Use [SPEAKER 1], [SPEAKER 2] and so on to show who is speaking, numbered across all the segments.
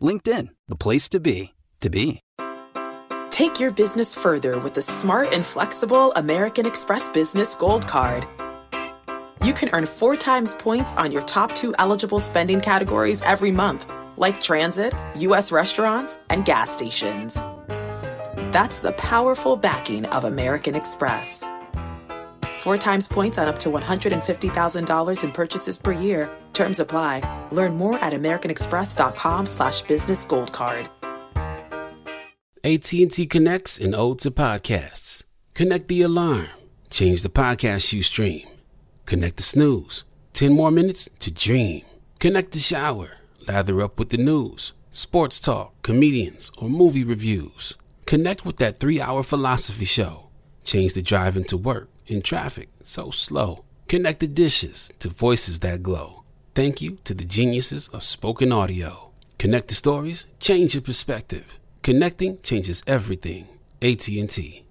[SPEAKER 1] LinkedIn, the place to be, to be.
[SPEAKER 2] Take your business further with the smart and flexible American Express Business Gold Card. You can earn four times points on your top two eligible spending categories every month, like transit, U.S. restaurants, and gas stations. That's the powerful backing of American Express. Four times points on up to $150,000 in purchases per year. Terms apply. Learn more at americanexpress.com slash business gold card.
[SPEAKER 3] AT&T connects and ode to podcasts. Connect the alarm. Change the podcast you stream. Connect the snooze. 10 more minutes to dream. Connect the shower. Lather up with the news, sports talk, comedians, or movie reviews. Connect with that three hour philosophy show. Change the drive into work in traffic so slow. Connect the dishes to voices that glow. Thank you to the geniuses of spoken audio. Connect the stories, change your perspective. Connecting changes everything. AT&T.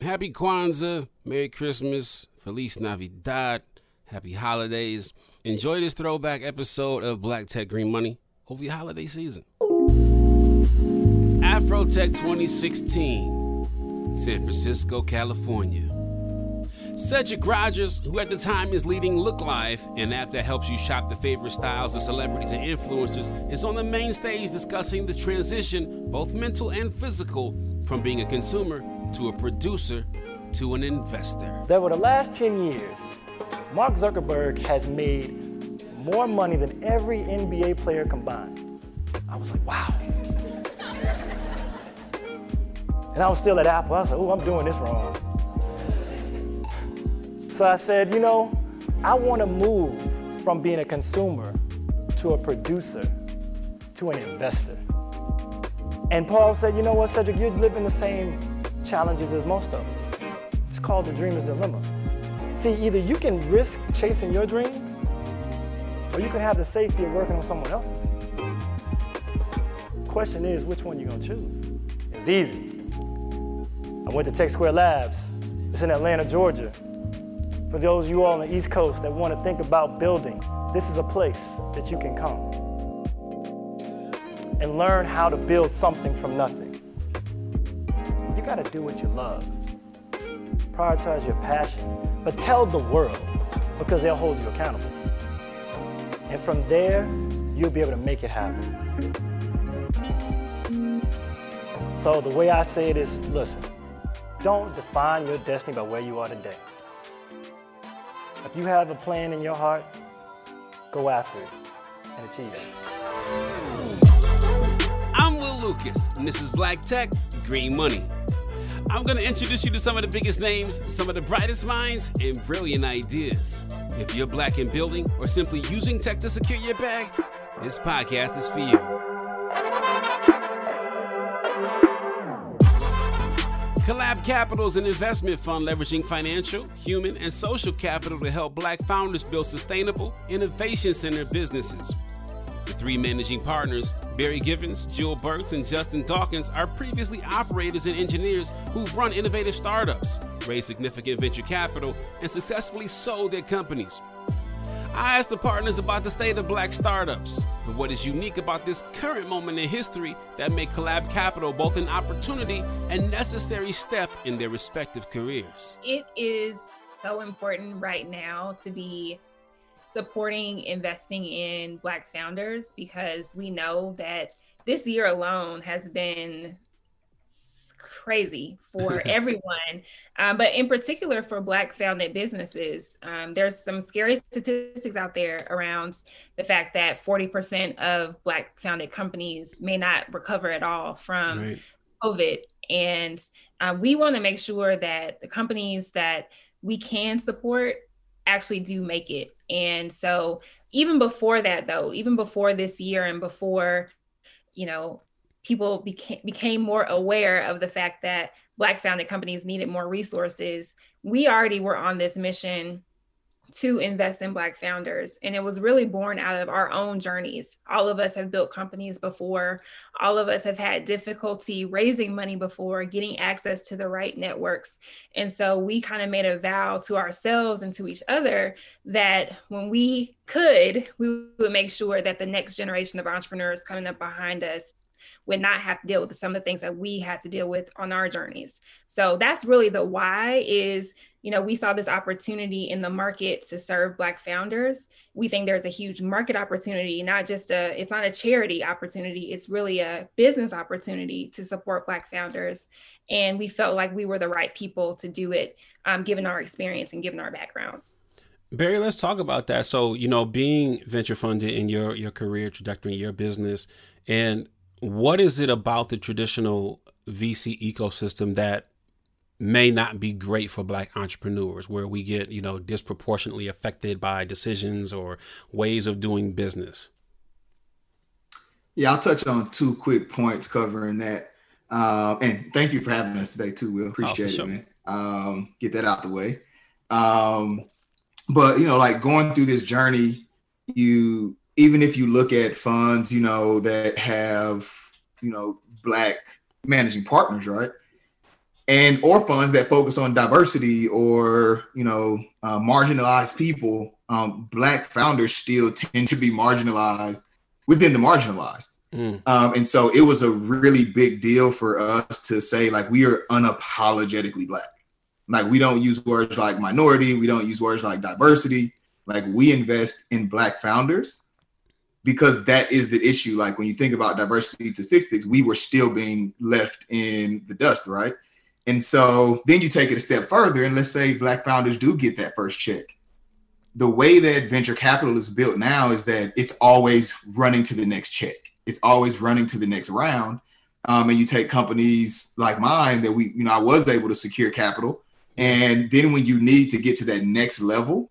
[SPEAKER 3] Happy Kwanzaa, Merry Christmas, Feliz Navidad, Happy Holidays. Enjoy this throwback episode of Black Tech Green Money over your holiday season. Afrotech 2016, San Francisco, California. Cedric Rogers, who at the time is leading Look Live, an app that helps you shop the favorite styles of celebrities and influencers, is on the main stage discussing the transition, both mental and physical, from being a consumer to a producer to an investor.
[SPEAKER 4] That over the last 10 years, Mark Zuckerberg has made more money than every NBA player combined. I was like, wow. And I was still at Apple. I like, oh, I'm doing this wrong. So I said, you know, I want to move from being a consumer to a producer to an investor. And Paul said, you know what, Cedric, you're living the same challenges as most of us. It's called the dreamer's dilemma. See, either you can risk chasing your dreams, or you can have the safety of working on someone else's. Question is, which one you gonna choose? It's easy. I went to Tech Square Labs. It's in Atlanta, Georgia. For those of you all on the East Coast that want to think about building, this is a place that you can come and learn how to build something from nothing. You got to do what you love. Prioritize your passion, but tell the world because they'll hold you accountable. And from there, you'll be able to make it happen. So the way I say it is, listen, don't define your destiny by where you are today. If you have a plan in your heart, go after it and achieve it.
[SPEAKER 3] I'm
[SPEAKER 5] Focus, and this is Black Tech, Green Money. I'm going to introduce you to some of the biggest names, some of the brightest minds, and brilliant ideas. If you're black in building or simply using tech to secure your bag, this podcast is for you. Collab Capital is an investment fund leveraging financial, human, and social capital to help black founders build sustainable, innovation centered businesses. The three managing partners, Barry Givens, Jewel Burks, and Justin Dawkins, are previously operators and engineers who've run innovative startups, raised significant venture capital, and successfully sold their companies. I asked the partners about the state of black startups and what is unique about this current moment in history that make Collab Capital both an opportunity and necessary step in their respective careers.
[SPEAKER 6] It is so important right now to be supporting investing in black founders because we know that this year alone has been crazy for everyone, um, but in particular for Black founded businesses. Um, there's some scary statistics out there around the fact that 40% of Black founded companies may not recover at all from right. COVID. And uh, we want to make sure that the companies that we can support actually do make it. And so, even before that, though, even before this year and before, you know, people became became more aware of the fact that black founded companies needed more resources. We already were on this mission to invest in black founders and it was really born out of our own journeys. All of us have built companies before. All of us have had difficulty raising money before getting access to the right networks. And so we kind of made a vow to ourselves and to each other that when we could we would make sure that the next generation of entrepreneurs coming up behind us would not have to deal with some of the things that we had to deal with on our journeys. So that's really the why is, you know, we saw this opportunity in the market to serve Black founders. We think there's a huge market opportunity, not just a, it's not a charity opportunity, it's really a business opportunity to support Black founders. And we felt like we were the right people to do it, um, given our experience and given our backgrounds.
[SPEAKER 5] Barry, let's talk about that. So, you know, being venture funded in your your career trajectory, your business, and what is it about the traditional VC ecosystem that may not be great for black entrepreneurs where we get, you know, disproportionately affected by decisions or ways of doing business?
[SPEAKER 7] Yeah, I'll touch on two quick points covering that. Um, and thank you for having us today too. Will appreciate oh, sure. it, man. Um, get that out the way. Um, but you know, like going through this journey, you even if you look at funds, you know, that have, you know, black managing partners, right? And or funds that focus on diversity or, you know, uh, marginalized people, um, black founders still tend to be marginalized within the marginalized. Mm. Um, and so it was a really big deal for us to say, like, we are unapologetically black. Like, we don't use words like minority, we don't use words like diversity. Like, we invest in black founders because that is the issue. Like when you think about diversity statistics, we were still being left in the dust, right? And so then you take it a step further, and let's say black founders do get that first check. The way that venture capital is built now is that it's always running to the next check. It's always running to the next round. Um, and you take companies like mine that we, you know, I was able to secure capital. And then when you need to get to that next level,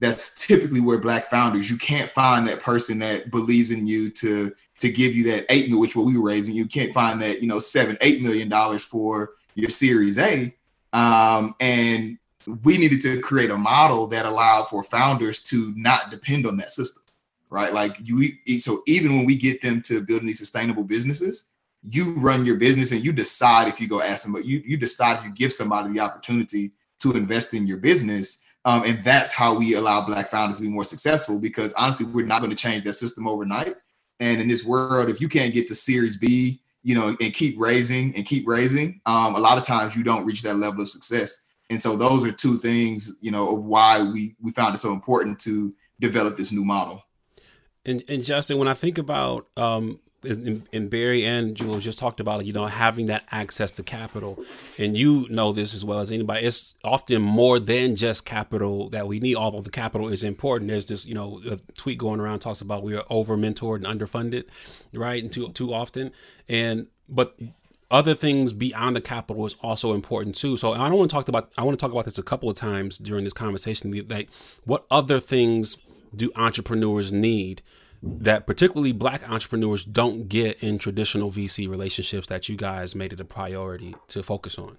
[SPEAKER 7] that's typically where black founders you can't find that person that believes in you to to give you that eight million, which what we were raising. You can't find that you know seven eight million dollars for your Series A, um, and we needed to create a model that allowed for founders to not depend on that system, right? Like you, so even when we get them to building these sustainable businesses, you run your business and you decide if you go ask them, but you you decide if you give somebody the opportunity to invest in your business um, and that's how we allow Black founders to be more successful because honestly, we're not going to change that system overnight. And in this world, if you can't get to Series B, you know, and keep raising and keep raising, um, a lot of times you don't reach that level of success. And so those are two things, you know, of why we we found it so important to develop this new model.
[SPEAKER 5] And and Justin, when I think about um, and Barry and Jewel just talked about, you know, having that access to capital, and you know this as well as anybody. It's often more than just capital that we need. Although the capital is important, there's this, you know, tweet going around talks about we are over mentored and underfunded, right, and too too often, and but other things beyond the capital is also important too. So I don't want to talk about I want to talk about this a couple of times during this conversation. Like, what other things do entrepreneurs need? That particularly black entrepreneurs don't get in traditional VC relationships that you guys made it a priority to focus on?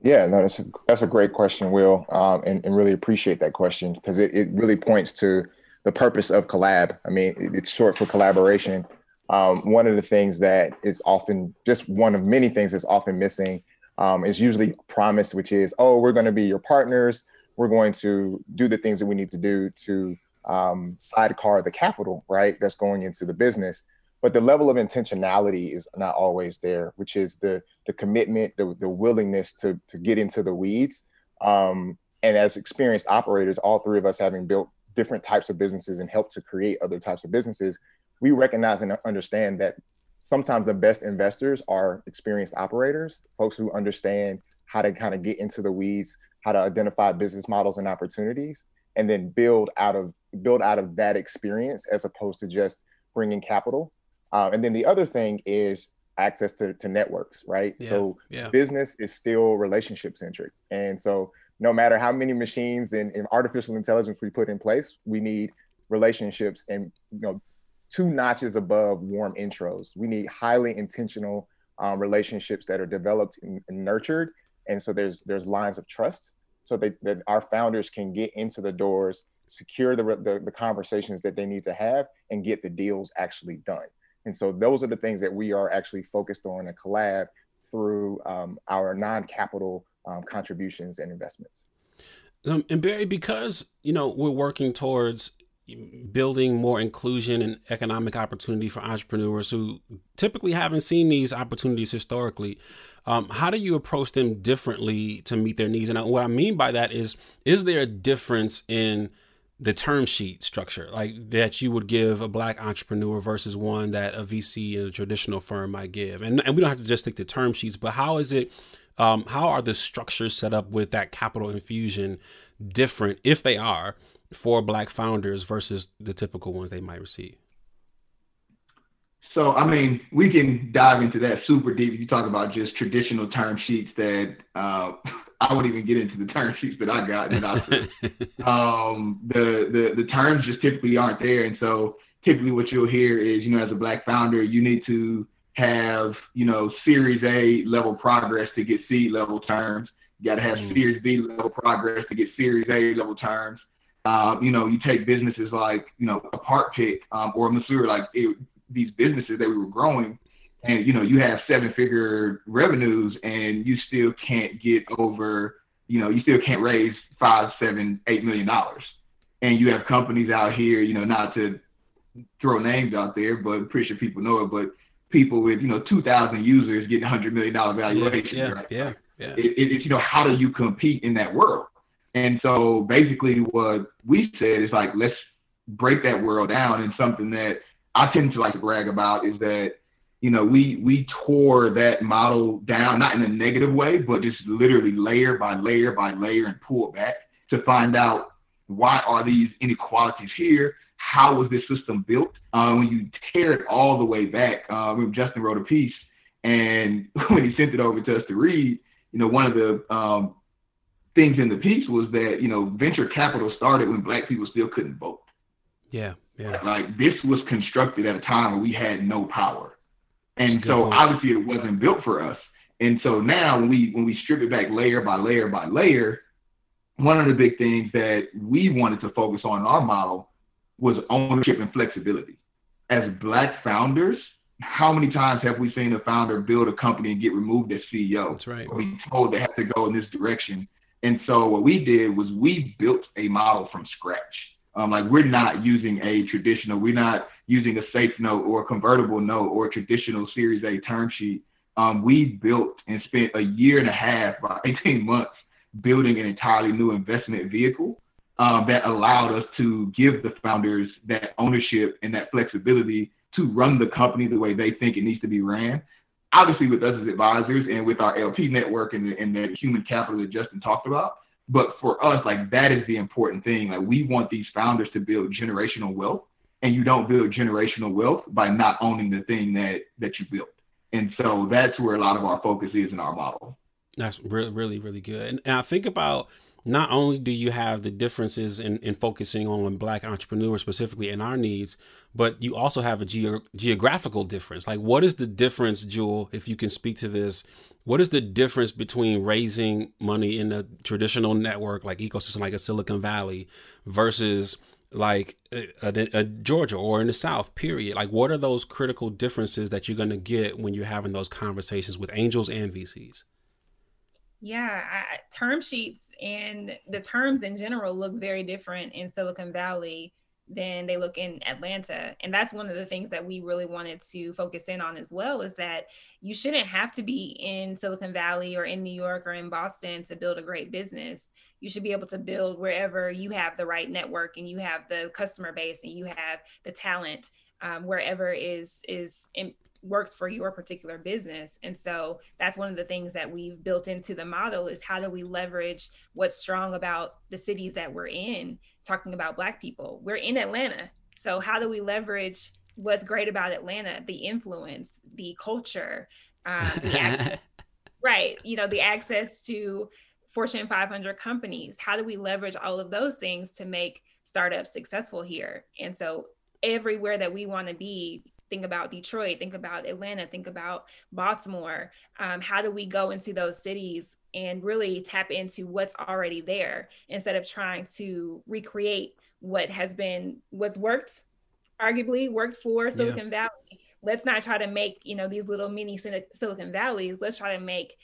[SPEAKER 8] Yeah, no, that's a, that's a great question, Will, um, and, and really appreciate that question because it, it really points to the purpose of collab. I mean, it's short for collaboration. Um, one of the things that is often just one of many things that's often missing um, is usually promised, which is, oh, we're going to be your partners. We're going to do the things that we need to do to um, sidecar the capital, right? That's going into the business. But the level of intentionality is not always there, which is the the commitment, the, the willingness to to get into the weeds. Um, and as experienced operators, all three of us having built different types of businesses and helped to create other types of businesses, we recognize and understand that sometimes the best investors are experienced operators, folks who understand how to kind of get into the weeds, how to identify business models and opportunities, and then build out of build out of that experience as opposed to just bringing capital. Uh, and then the other thing is access to, to networks, right? Yeah, so yeah. business is still relationship centric. And so no matter how many machines and, and, artificial intelligence we put in place, we need relationships and you know two notches above warm intros. We need highly intentional um, relationships that are developed and, and nurtured. And so there's there's lines of trust so that, that our founders can get into the doors, secure the, the, the conversations that they need to have, and get the deals actually done. And so those are the things that we are actually focused on and collab through um, our non-capital um, contributions and investments.
[SPEAKER 5] Um, and Barry, because you know we're working towards building more inclusion and economic opportunity for entrepreneurs who typically haven't seen these opportunities historically. Um, how do you approach them differently to meet their needs? And what I mean by that is, is there a difference in the term sheet structure, like that you would give a black entrepreneur versus one that a VC in a traditional firm might give? And, and we don't have to just stick to term sheets, but how is it? Um, how are the structures set up with that capital infusion different, if they are, for black founders versus the typical ones they might receive?
[SPEAKER 9] So, I mean, we can dive into that super deep. You talk about just traditional term sheets that uh, I wouldn't even get into the term sheets that I got. That I um, the, the the terms just typically aren't there, and so typically what you'll hear is, you know, as a black founder, you need to have, you know, Series A level progress to get seed level terms. You got to have mm. Series B level progress to get Series A level terms. Uh, you know, you take businesses like, you know, a Partpic um, or Mesur, like it, these businesses that we were growing, and you know, you have seven figure revenues, and you still can't get over, you know, you still can't raise five, seven, eight million dollars, and you have companies out here, you know, not to throw names out there, but I'm pretty sure people know it, but people with you know 2,000 users getting 100 million dollar valuations,
[SPEAKER 5] yeah, yeah,
[SPEAKER 9] right?
[SPEAKER 5] Yeah, yeah.
[SPEAKER 9] It, it, it's you know, how do you compete in that world? And so basically what we said is like, let's break that world down. And something that I tend to like to brag about is that, you know, we, we tore that model down, not in a negative way, but just literally layer by layer by layer and pull back to find out why are these inequalities here? How was this system built? Uh, when you tear it all the way back, uh, Justin wrote a piece and when he sent it over to us to read, you know, one of the um, things in the piece was that you know venture capital started when black people still couldn't vote.
[SPEAKER 5] Yeah, yeah.
[SPEAKER 9] Like this was constructed at a time where we had no power, and so point. obviously it wasn't built for us. And so now when we when we strip it back layer by layer by layer, one of the big things that we wanted to focus on in our model was ownership and flexibility. As black founders, how many times have we seen a founder build a company and get removed as CEO?
[SPEAKER 5] That's right.
[SPEAKER 9] Or be told they have to go in this direction. And so what we did was we built a model from scratch. Um, like we're not using a traditional, we're not using a safe note or a convertible note or a traditional Series A term sheet. Um, we built and spent a year and a half, about 18 months, building an entirely new investment vehicle um, that allowed us to give the founders that ownership and that flexibility to run the company the way they think it needs to be ran. Obviously, with us as advisors and with our LP network and and the human capital that Justin talked about. But for us, like that is the important thing. Like we want these founders to build generational wealth, and you don't build generational wealth by not owning the thing that that you built. And so that's where a lot of our focus is in our model.
[SPEAKER 5] That's really, really, really good. And, and I think about not only do you have the differences in, in focusing on black entrepreneurs specifically and our needs, but you also have a ge- geographical difference. Like, what is the difference, Jewel, if you can speak to this? What is the difference between raising money in a traditional network like ecosystem like a Silicon Valley versus like a, a, a Georgia or in the South, period? Like, what are those critical differences that you're going to get when you're having those conversations with angels and VCs?
[SPEAKER 6] Yeah, I, term sheets and the terms in general look very different in Silicon Valley than they look in Atlanta. And that's one of the things that we really wanted to focus in on as well is that you shouldn't have to be in Silicon Valley or in New York or in Boston to build a great business. You should be able to build wherever you have the right network and you have the customer base and you have the talent um, wherever is is in, works for your particular business. And so that's one of the things that we've built into the model is how do we leverage what's strong about the cities that we're in talking about black people. We're in atlanta. So how do we leverage what's great about atlanta? The influence the culture um, the access, right you know the access to fortune 500 companies. How do we leverage all of those things to make startups successful here? And so everywhere that we want to be think about Detroit, think about Atlanta, think about Baltimore. Um, how do we go into those cities and really tap into what's already there instead of trying to recreate what has been, what's worked, arguably worked for Silicon yeah. Valley? Let's not try to make, you know, these little mini Silicon Valleys. Let's try to make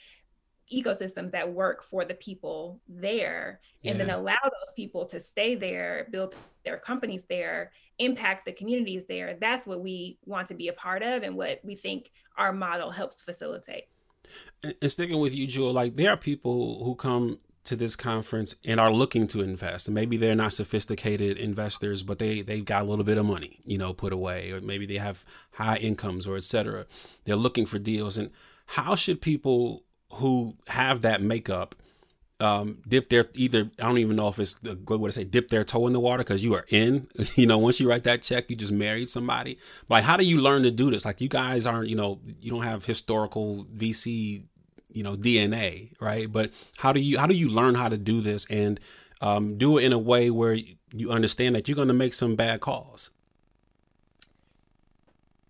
[SPEAKER 6] ecosystems that work for the people there and yeah. then allow those people to stay there build their companies there impact the communities there that's what we want to be a part of and what we think our model helps facilitate.
[SPEAKER 5] And sticking with you jewel like there are people who come to this conference and are looking to invest. And maybe they're not sophisticated investors but they they've got a little bit of money you know put away or maybe they have high incomes or etc they're looking for deals. And how should people who have that makeup um, dip their either I don't even know if it's the good way to say dip their toe in the water because you are in. You know, once you write that check, you just married somebody. But like, how do you learn to do this? Like, you guys aren't, you know, you don't have historical VC, you know, DNA, right? But how do you how do you learn how to do this and um, do it in a way where you understand that you're going to make some bad calls?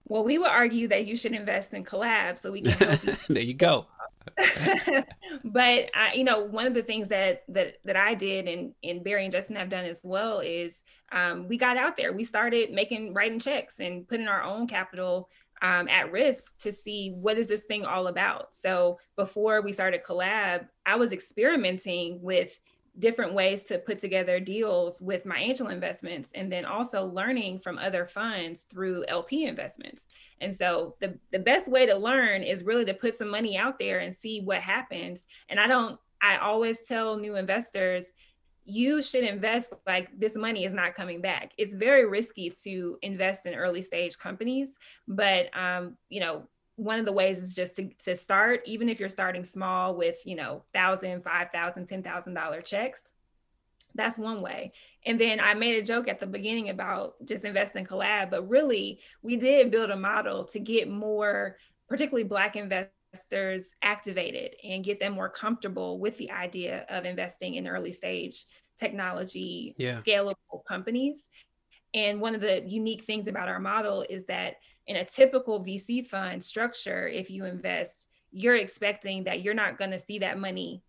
[SPEAKER 6] Well, we would argue that you should invest in collabs so we can
[SPEAKER 5] there you go.
[SPEAKER 6] but I, you know, one of the things that that that I did and and Barry and Justin have done as well is um, we got out there. We started making writing checks and putting our own capital um, at risk to see what is this thing all about. So before we started collab, I was experimenting with different ways to put together deals with my angel investments and then also learning from other funds through LP investments. And so the the best way to learn is really to put some money out there and see what happens. And I don't I always tell new investors you should invest like this money is not coming back. It's very risky to invest in early stage companies, but um, you know, one of the ways is just to, to start even if you're starting small with you know thousand five thousand ten thousand dollar checks that's one way and then i made a joke at the beginning about just invest in collab but really we did build a model to get more particularly black investors activated and get them more comfortable with the idea of investing in early stage technology yeah. scalable companies and one of the unique things about our model is that in a typical VC fund structure, if you invest, you're expecting that you're not going to see that money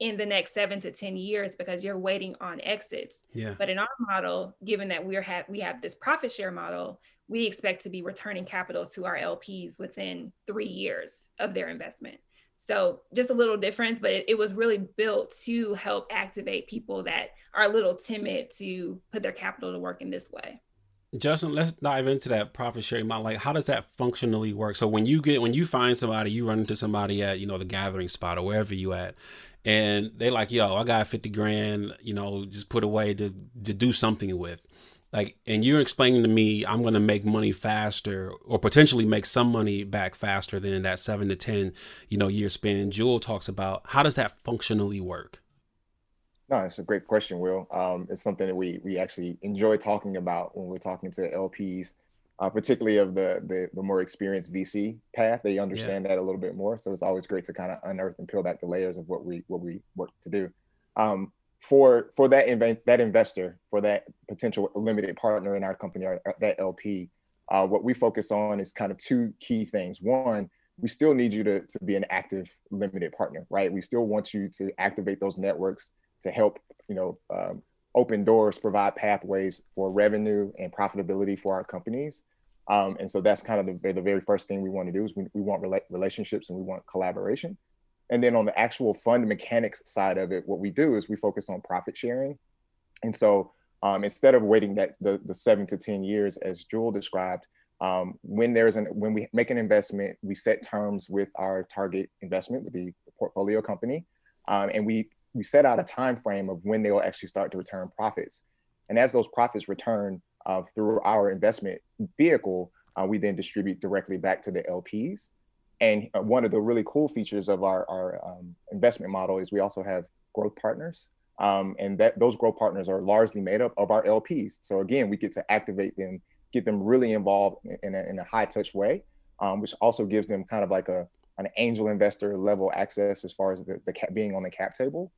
[SPEAKER 6] in the next seven to 10 years because you're waiting on exits. Yeah. But in our model, given that we're have we have this profit share model, we expect to be returning capital to our LPs within three years of their investment. So just a little difference, but it, it was really built to help activate people that are a little timid to put their capital to work in this way.
[SPEAKER 5] Justin, let's dive into that profit sharing model. Like, how does that functionally work? So when you get when you find somebody, you run into somebody at you know the gathering spot or wherever you at, and they like, yo, I got fifty grand, you know, just put away to to do something with. like and you're explaining to me i'm going to make money faster or potentially make some money back faster than that 7 to 10 you know year span jewel talks about how does that functionally work
[SPEAKER 8] no it's a great question will um, it's something that we we actually enjoy talking about when we're talking to lps uh, particularly of the, the, the more experienced vc path they understand yeah. that a little bit more so it's always great to kind of unearth and peel back the layers of what we what we work to do um, for for that inv- that investor, for that potential limited partner in our company, or that LP, uh, what we focus on is kind of two key things. One, we still need you to, to be an active limited partner, right? We still want you to activate those networks to help, you know, um, open doors, provide pathways for revenue and profitability for our companies. Um, and so that's kind of the, the very first thing we want to do is we, we want rela- relationships and we want collaboration. And then on the actual fund mechanics side of it, what we do is we focus on profit sharing. And so um, instead of waiting that the, the seven to 10 years as Jewel described, um, when there's an when we make an investment, we set terms with our target investment with the portfolio company, um, and we we set out a time frame of when they'll actually start to return profits. And as those profits return uh, through our investment vehicle, uh, we then distribute directly back to the LPs. And uh, one of the really cool features of our, our um, investment model is we also have growth partners. Um, and that those growth partners are largely made up of our LPs. So again, we get to activate them, get them really involved in a, in a high touch way, um, which also gives them kind of like a an angel investor level access as far as the, the cap, being on the cap table,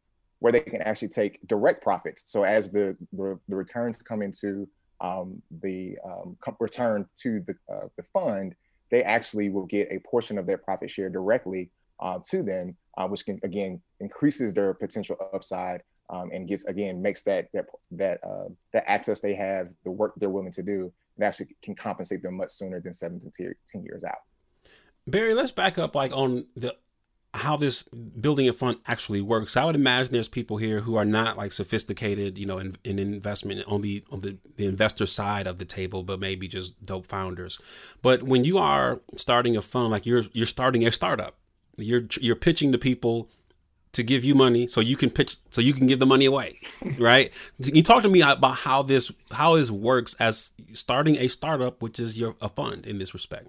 [SPEAKER 8] where they can actually take direct profits. So as the the, the returns come into um, the um, return to the uh, the fund, they actually will get a portion of their profit share directly uh, to them, uh, which can again increases their potential upside um, and gets again makes that that that uh, that access they have, the work they're willing to do, it actually can compensate them much sooner than seven to ten years out.
[SPEAKER 5] Barry, let's back up like on the how this building a fund actually works. I would imagine there's people here who are not like sophisticated, you know, in, in investment on the on the, the investor side of the table, but maybe just dope founders. But when you are starting a fund, like you're you're starting a startup, you're you're pitching to people to give you money so you can pitch so you can give the money away, right? Can you talk to me about how this how this works as starting a startup, which is your a fund in this respect.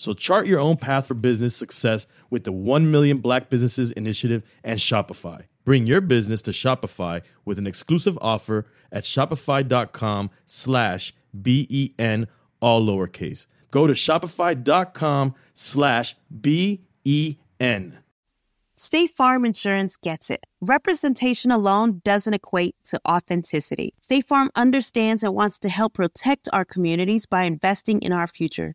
[SPEAKER 10] So chart your own path for business success with the 1 Million Black Businesses Initiative and Shopify. Bring your business to Shopify with an exclusive offer at shopify.com slash B-E-N, all lowercase. Go to shopify.com slash B-E-N.
[SPEAKER 11] State Farm Insurance gets it. Representation alone doesn't equate to authenticity. State Farm understands and wants to help protect our communities by investing in our future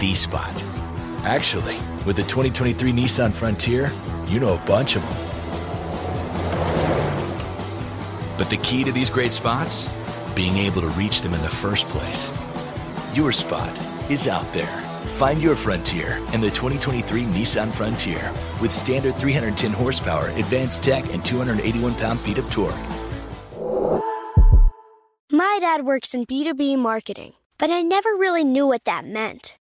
[SPEAKER 12] the spot. Actually, with the 2023 Nissan Frontier, you know a bunch of them. But the key to these great spots? Being able to reach them in the first place. Your spot is out there. Find your frontier in the 2023 Nissan Frontier with standard 310 horsepower, advanced tech, and 281 pound feet of torque.
[SPEAKER 13] My dad works in B2B marketing, but I never really knew what that meant.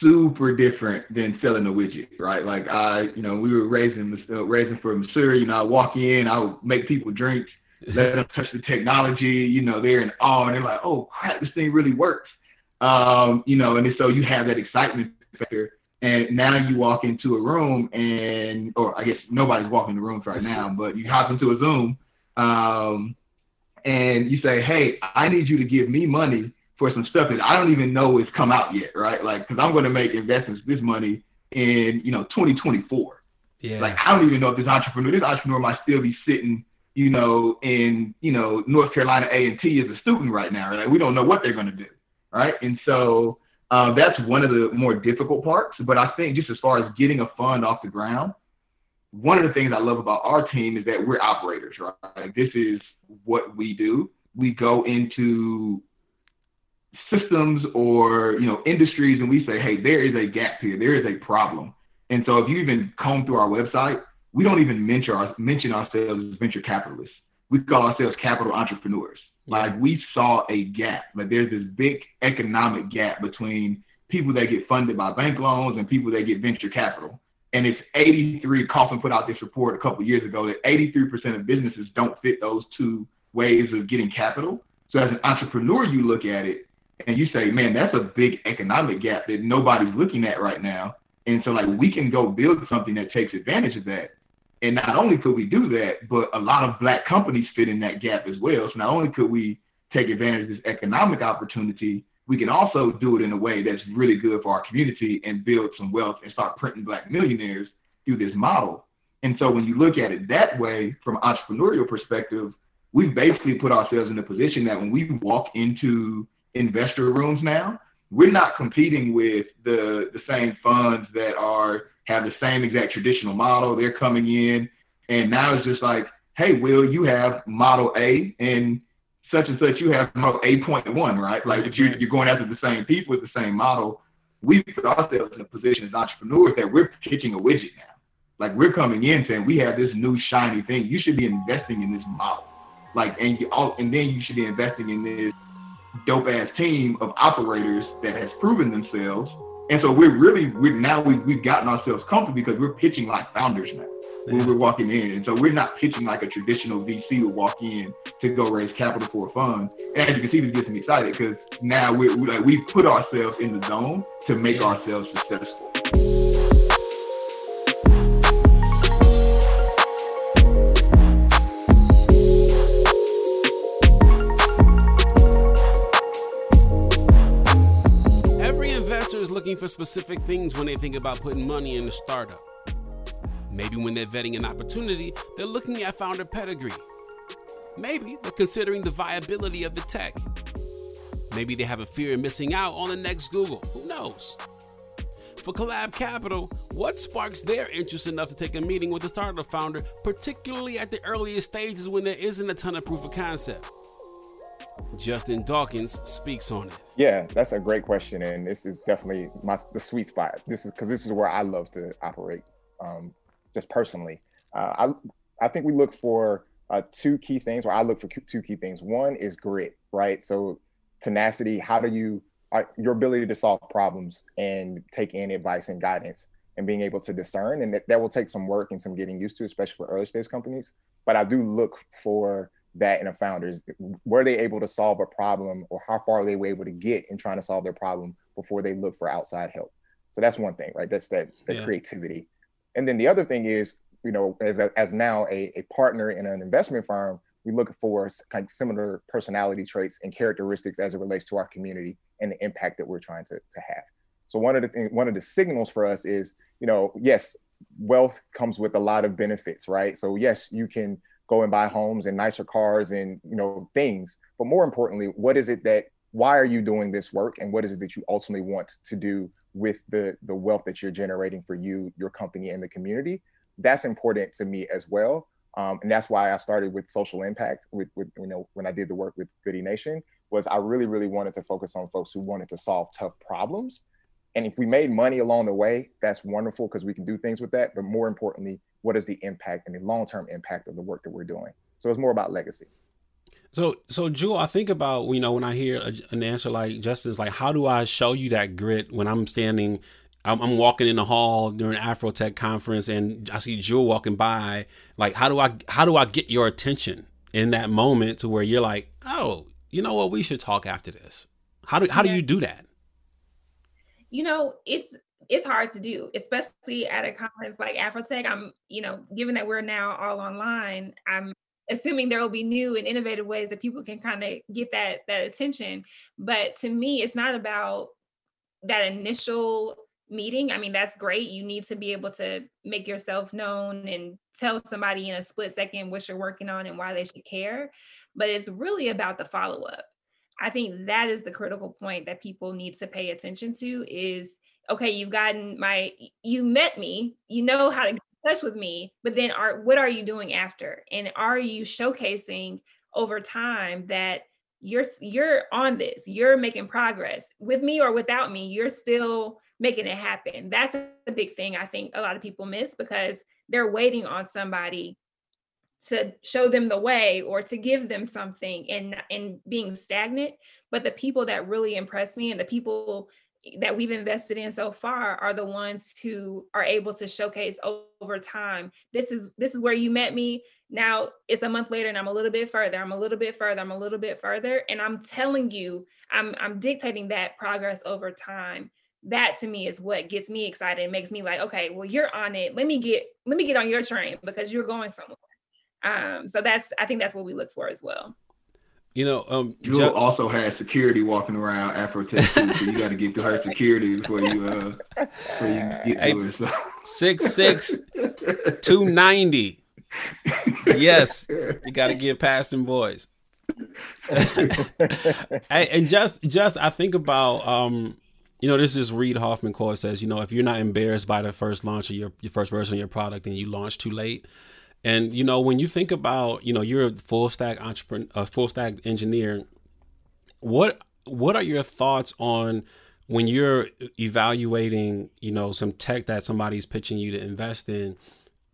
[SPEAKER 9] super different than selling a widget, right? Like I, you know, we were raising uh, raising for Missouri. You know, I walk in, I would make people drink, let them touch the technology. You know, they're in awe and they're like, "Oh crap, this thing really works." Um, you know, and so you have that excitement factor. And now you walk into a room and, or I guess nobody's walking the rooms right now, but you hop into a Zoom, um, and you say, "Hey, I need you to give me money for some stuff that I don't even know has come out yet, right? Like, because I'm going to make investments this money in you know 2024. Yeah. Like, I don't even know if this entrepreneur, this entrepreneur might still be sitting, you know, in you know North Carolina A and T as a student right now. Right? Like, we don't know what they're going to do, right? And so uh, that's one of the more difficult parts. But I think just as far as getting a fund off the ground, one of the things I love about our team is that we're operators, right? Like, this is what we do. We go into systems or you know industries and we say hey there is a gap here. There is a problem. And so if you even comb through our website we don't even mention, our, mention ourselves as venture capitalists. We call ourselves capital entrepreneurs. Yeah. like we saw a gap. Like there's this big economic gap between people that get funded by bank loans and people that get venture capital. And it's 83 Kauffman put out this report a couple years ago that 83% of businesses don't fit those two ways of getting capital. So as an entrepreneur you look at it and you say, man, that's a big economic gap that nobody's looking at right now. And so, like, we can go build something that takes advantage of that. And not only could we do that, but a lot of black companies fit in that gap as well. So not only could we take advantage of this economic opportunity, we can also do it in a way that's really good for our community and build some wealth and start printing black millionaires through this model. And so when you look at it that way from entrepreneurial perspective, we've basically put ourselves in a position that when we walk into investor rooms now. We're not competing with the the same funds that are have the same exact traditional model. They're coming in And now it's just like, hey, Will, you have model A and such and such, you have model 8.1, right? Like if you're, you're going after the same people with the same model, we put ourselves in a position as entrepreneurs that we're pitching a widget now. Like we're coming in saying we have this new shiny thing. You should be investing in this model. Like and you all, and then you should be investing in this dope ass team of operators that has proven themselves and so we're really we're now we, we've gotten ourselves comfortable because we're pitching like founders now when we're walking in. And so we're not pitching like a traditional VC would walk in to go raise capital for a fund. And as you can see, this gets me excited because now we're, we like we've put ourselves in the zone to make ourselves successful.
[SPEAKER 5] Looking for specific things when they think about putting money in a startup. Maybe when they're vetting an opportunity, they're looking at founder pedigree. Maybe they're considering the viability of the tech. Maybe they have a fear of missing out on the next Google. Who knows? For Collab Capital, what sparks their interest enough to take a meeting with a startup founder, particularly at the earliest stages when there isn't a ton of proof of concept? Justin Dawkins speaks on it.
[SPEAKER 8] Yeah, that's a great question, and this is definitely my the sweet spot. This is because this is where I love to operate, um, just personally. Uh, I I think we look for uh, two key things, or I look for two key things. One is grit, right? So tenacity. How do you uh, your ability to solve problems and take in advice and guidance and being able to discern, and that, that will take some work and some getting used to, especially for early stage companies. But I do look for that in a founders were they able to solve a problem or how far they were able to get in trying to solve their problem before they look for outside help? So that's one thing right? That's that, that yeah. creativity. And then the other thing is you know as, a, as now a, a partner in an investment firm we look for kind of similar personality traits and characteristics as it relates to our community and the impact that we're trying to, to have. So one of the things one of the signals for us is you know yes wealth comes with a lot of benefits right? So yes you can go and buy homes and nicer cars and you know things. But more importantly what is it that why are you doing this work and what is it that you ultimately want to do with the the wealth that you're generating for you your company and the community? That's important to me as well. Um, and that's why i started with social impact with, with you know when i did the work with goodie nation was i really really wanted to focus on folks who wanted to solve tough problems. And if we made money along the way that's wonderful because we can do things with that. But more importantly what is the impact and the long-term impact of the work that we're doing. So it's more about legacy.
[SPEAKER 5] So so jewel i think about you know when i hear a, an answer like justin's like how do i show you that grit when i'm standing I'm, I'm walking in the hall during afrotech conference and i see jewel walking by? Like how do i how do i get your attention in that moment to where you're like oh you know what? We should talk after this. How do how do you do that?
[SPEAKER 6] You know it's it's hard to do, especially at a conference like Afrotech. I'm, you know, given that we're now all online, I'm assuming there will be new and innovative ways that people can kind of get that that attention. But to me, it's not about that initial meeting. I mean, that's great. You need to be able to make yourself known and tell somebody in a split second what you're working on and why they should care. But it's really about the follow up. I think that is the critical point that people need to pay attention to is okay, you've gotten my, you met me, you know how to touch with me, but then are, what are you doing after? And are you showcasing over time that you're, you're on this, you're making progress with me or without me, you're still making it happen. That's a big thing I think a lot of people miss because they're waiting on somebody to show them the way or to give them something and and being stagnant but the people that really impress me and the people that we've invested in so far are the ones who are able to showcase over time this is this is where you met me. Now it's a month later and i'm a little bit further i'm a little bit further i'm a little bit further. And i'm telling you i'm i'm dictating that progress over time. That to me is what gets me excited and makes me like okay well you're on it. Let me get let me get on your train because you're going somewhere. Um so that's i think that's what we look for as well
[SPEAKER 5] you know, um,
[SPEAKER 9] you also had security walking around Afrotech too, so you got to get through her security before you uh before you get hey,
[SPEAKER 5] it. So. Six six two ninety. Yes, you got to get past them boys. and just just I think about um you know this is Reid Hoffman quote says you know if you're not embarrassed by the first launch of your your first version of your product and you launch too late And you know, when you think about, you know, you're a full stack entrepreneur, a full stack engineer. What what are your thoughts on when you're evaluating, you know, some tech that somebody's pitching you to invest in?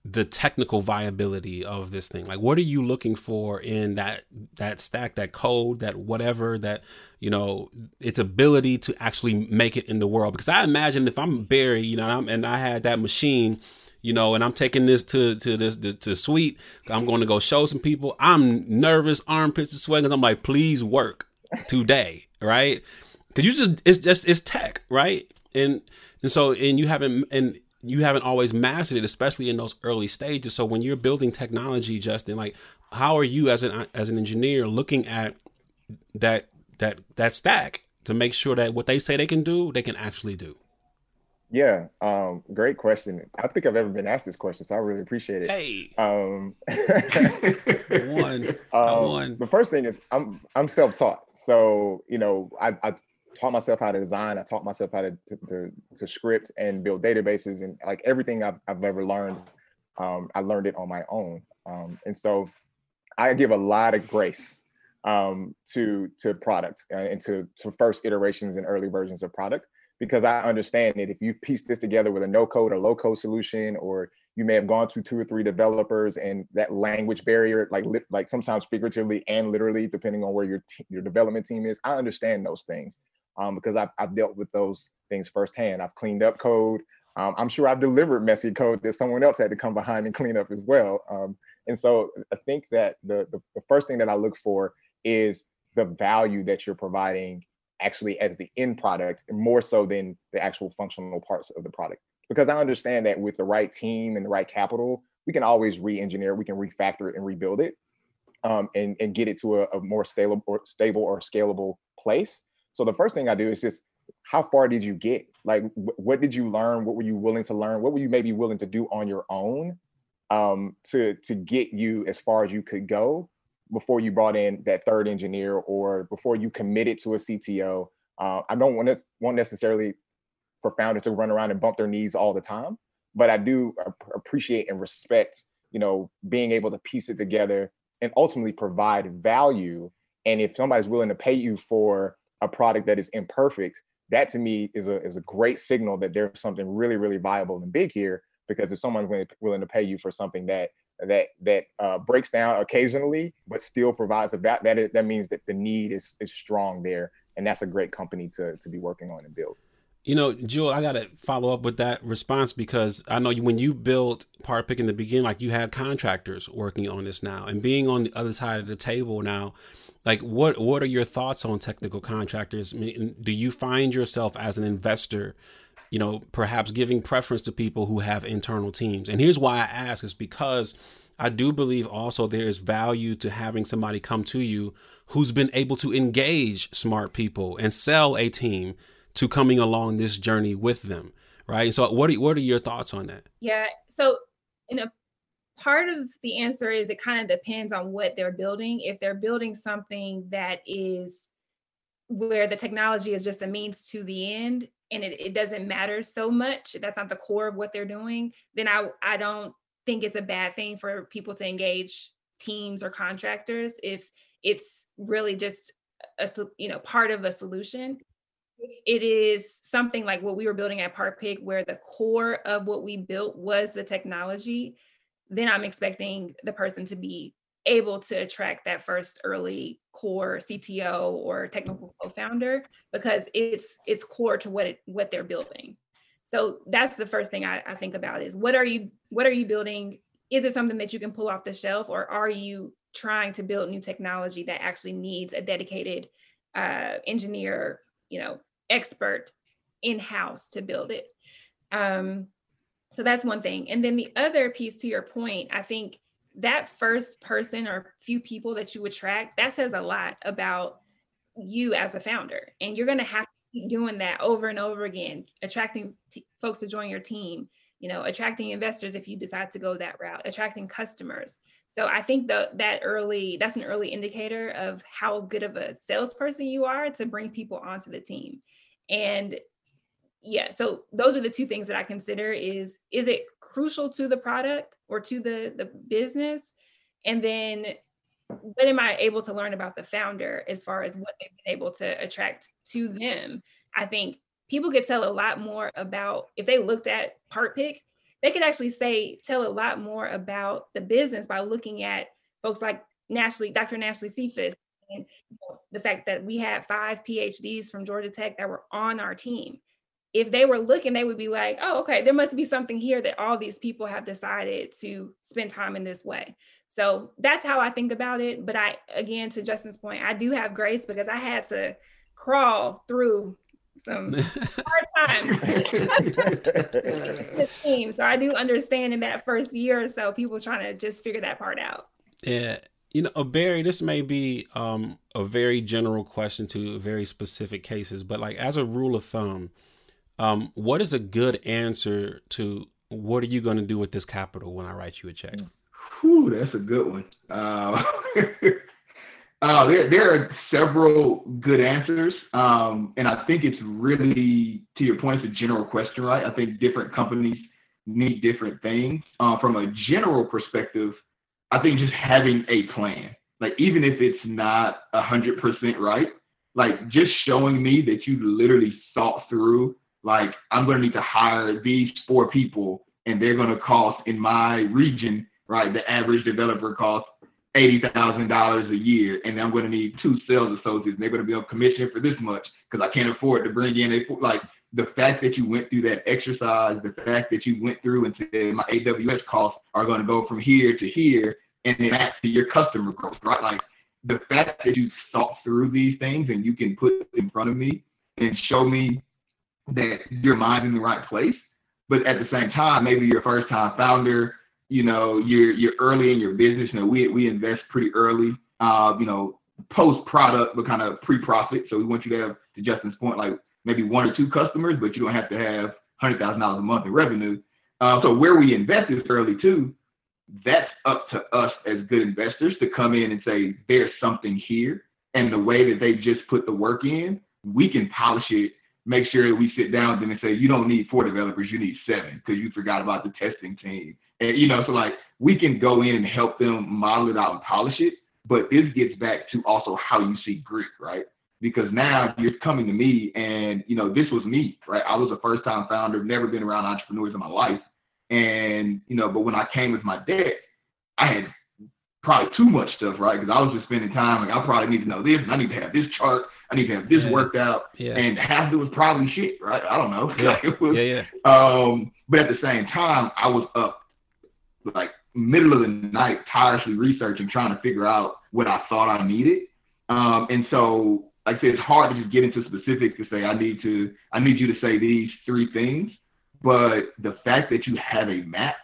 [SPEAKER 5] the technical viability of this thing like what are you looking for in that that stack that code that whatever that you know its ability to actually make it in the world because i imagine if i'm barry you know and, and i had that machine you know, and I'm taking this to to this to, to suite. I'm going to go show some people. I'm nervous, armpits are sweating. I'm like, please work today, right? Because you just it's just it's tech, right? And and so and you haven't and you haven't always mastered it, especially in those early stages. So when you're building technology, Justin, like how are you as an as an engineer looking at that that that stack to make sure that what they say they can do, they can actually do?
[SPEAKER 8] Yeah, um, great question. I think I've ever been asked this question, so I really appreciate it.
[SPEAKER 5] Hey,
[SPEAKER 8] um,
[SPEAKER 5] one,
[SPEAKER 8] um,
[SPEAKER 5] one.
[SPEAKER 8] The first thing is I'm I'm self taught, so you know I, I taught myself how to design. I taught myself how to to, to, to script and build databases, and like everything I've, I've ever learned, um, I learned it on my own. Um, and so I give a lot of grace um, to to product uh, and to to first iterations and early versions of product because I understand that if you piece this together with a no code or low code solution, or you may have gone to two or three developers and that language barrier, like like sometimes figuratively and literally, depending on where your your development team is, I understand those things um, because I've, I've dealt with those things firsthand. I've cleaned up code. Um, I'm sure I've delivered messy code that someone else had to come behind and clean up as well. Um, and so I think that the, the, the first thing that I look for is the value that you're providing actually as the end product more so than the actual functional parts of the product because i understand that with the right team and the right capital we can always re-engineer we can refactor it and rebuild it um, and, and get it to a, a more stable or stable or scalable place so the first thing I do is just how far did you get? Like, what did you learn? What were you willing to learn? What were you maybe willing to do on your own um, to to get you as far as you could go before you brought in that third engineer or before you committed to a CTO? Uh, I don't want want necessarily for founders to run around and bump their knees all the time, but I do appreciate and respect, you know, being able to piece it together and ultimately provide value. And if somebody's willing to pay you for a product that is imperfect, that to me is a is a great signal that there's something really really viable and big here. Because if someone's willing to pay you for something that that that uh, breaks down occasionally, but still provides a that that means that the need is is strong there, and that's a great company to to be working on and build.
[SPEAKER 5] You know, Jewel, I got to follow up with that response because I know you, when you built Partpic in the beginning, like you had contractors working on this now, and being on the other side of the table now, like what what are your thoughts on technical contractors? I mean, do you find yourself as an investor, you know, perhaps giving preference to people who have internal teams? And here's why I ask is because I do believe also there is value to having somebody come to you who's been able to engage smart people and sell a team to coming along this journey with them, right? So what are, what are your thoughts on that?
[SPEAKER 6] Yeah. So in a part of the answer is it kind of depends on what they're building. If they're building something that is where the technology is just a means to the end and it, it doesn't matter so much, that's not the core of what they're doing, then I, I don't think it's a bad thing for people to engage teams or contractors if it's really just a you know part of a solution. It is something like what we were building at Partpic, where the core of what we built was the technology then I'm expecting the person to be able to attract that first early core CTO or technical co-founder because it's it's core to what it what they're building. So that's the first thing I, I think about is what are you what are you building? Is it something that you can pull off the shelf or are you trying to build new technology that actually needs a dedicated uh, engineer, you know, expert in-house to build it? Um, so that's one thing. And then the other piece to your point, I think that first person or few people that you attract, that says a lot about you as a founder. And you're going to have to keep doing that over and over again, attracting t- folks to join your team, you know, attracting investors if you decide to go that route, attracting customers. So I think the, that early, that's an early indicator of how good of a salesperson you are to bring people onto the team. And yeah, so those are the two things that I consider is is it crucial to the product or to the the business? And then what am I able to learn about the founder as far as what they've been able to attract to them? I think people could tell a lot more about if they looked at Partpic, they could actually say tell a lot more about the business by looking at folks like Nashlie, Dr. Nashlie Sephus, and the fact that we had five PhDs from Georgia Tech that were on our team. If they were looking, they would be like, oh, okay, there must be something here that all these people have decided to spend time in this way. So that's how I think about it. But I, again, to Justin's point, I do have grace because I had to crawl through some hard times. team. So I do understand in that first year or so, people trying to just figure that part out.
[SPEAKER 5] Yeah. You know, Barry, this may be um, a very general question to very specific cases, but like as a rule of thumb, um, what is a good answer to what are you going to do with this capital when I write you a check?
[SPEAKER 9] Whew, that's a good one. Uh, uh, there, there are several good answers, um, and I think it's really, to your point, it's a general question, right? I think different companies need different things. Uh, from a general perspective, I think just having a plan, like even if it's not a hundred percent right, like just showing me that you literally thought through, like I'm going to need to hire these four people, and they're going to cost in my region, right? The average developer costs eighty thousand dollars a year, and I'm going to need two sales associates, and they're going to be on commission for this much because I can't afford to bring in a like the fact that you went through that exercise, the fact that you went through and said my AWS costs are going to go from here to here, and then to your customer growth, right? Like the fact that you thought through these things and you can put in front of me and show me that your mind in the right place, but at the same time, maybe you're a first time founder, you know, you're you're early in your business. You know, we we invest pretty early. Uh, you know, post product, but kind of pre profit. So we want you to have, to Justin's point, like maybe one or two customers, but you don't have to have hundred thousand dollars a month in revenue. Uh, so where we invest is early too. That's up to us as good investors to come in and say there's something here, and the way that they just put the work in, we can polish it. Make sure that we sit down with them and say you don't need four developers, you need seven because you forgot about the testing team. And you know, so like we can go in and help them model it out and polish it. But this gets back to also how you see grit, right? because now you're coming to me and you know this was me right i was a first time founder never been around entrepreneurs in my life and you know but when i came with my dad i had probably too much stuff right because i was just spending time like i probably need to know this and i need to have this chart i need to have this yeah. worked out yeah. and half of it was probably shit right i don't know
[SPEAKER 5] yeah. Like was, yeah,
[SPEAKER 9] yeah. um but at the same time i was up like middle of the night tirelessly researching trying to figure out what i thought i needed um and so like I said, it's hard to just get into specifics to say I need to I need you to say these three things. But the fact that you have a map,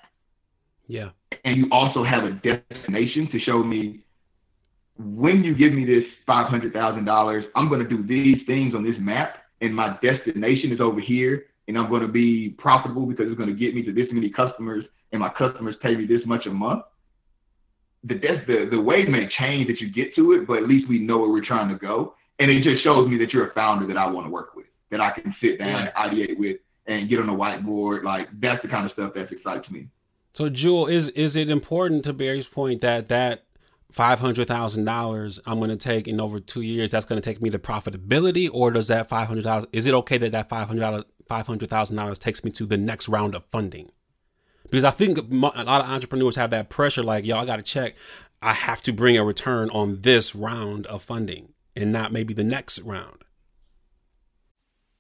[SPEAKER 5] yeah,
[SPEAKER 9] and you also have a destination to show me when you give me this five hundred thousand dollars, I'm going to do these things on this map, and my destination is over here, and I'm going to be profitable because it's going to get me to this many customers, and my customers pay me this much a month. The the the way may change that you get to it, but at least we know where we're trying to go and it just shows me that you're a founder that I want to work with, that I can sit down and ideate with and get on a whiteboard. Like that's the kind of stuff that excites me.
[SPEAKER 5] So, Jewel, is is it important to Barry's point that that five hundred thousand dollars I'm going to take in over two years? That's going to take me to profitability, or does that five hundred thousand? Is it okay that that five hundred dollars five hundred thousand dollars takes me to the next round of funding? Because I think a lot of entrepreneurs have that pressure, like, yo, I got to check. I have to bring a return on this round of funding and not maybe the next round.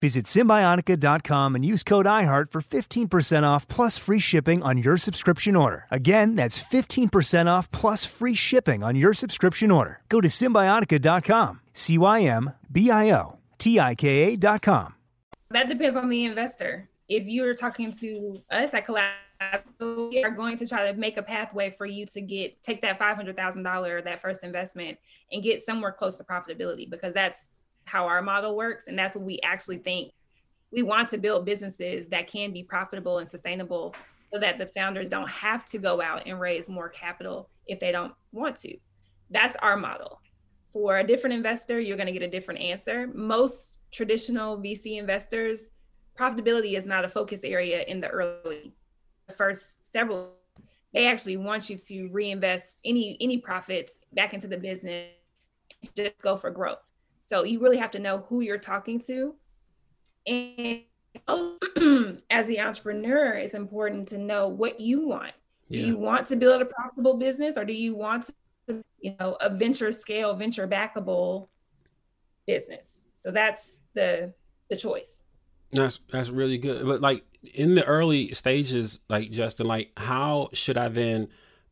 [SPEAKER 14] Visit Cymbiotika.com and use code IHEART for 15% off plus free shipping on your subscription order. Again, that's 15% off plus free shipping on your subscription order. Go to Cymbiotika.com. C Y M B I O T I K A.com.
[SPEAKER 6] That depends on the investor. If you're talking to us at Collab, we are going to try to make a pathway for you to get take that five hundred thousand dollar that first investment and get somewhere close to profitability because that's how our model works and that's what we actually think. We want to build businesses that can be profitable and sustainable so that the founders don't have to go out and raise more capital if they don't want to. That's our model. For a different investor you're going to get a different answer. Most traditional vc investors profitability is not a focus area in the early first several. They actually want you to reinvest any any profits back into the business just go for growth so you really have to know who you're talking to. And as the entrepreneur, it's important to know what you want. Yeah. Do you want to build a profitable business or do you want to, you know, a venture scale, venture backable business? So that's the the choice.
[SPEAKER 5] That's that's really good. But like in the early stages, like Justin, like how should I then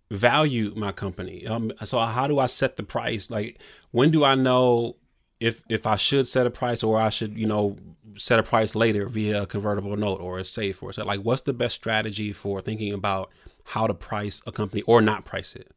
[SPEAKER 5] value my company? Um, so how do I set the price? Like when do I know if if I should set a price or I should, you know, set a price later via a convertible note or a safe or so like what's the best strategy for thinking about how to price a company or not price it?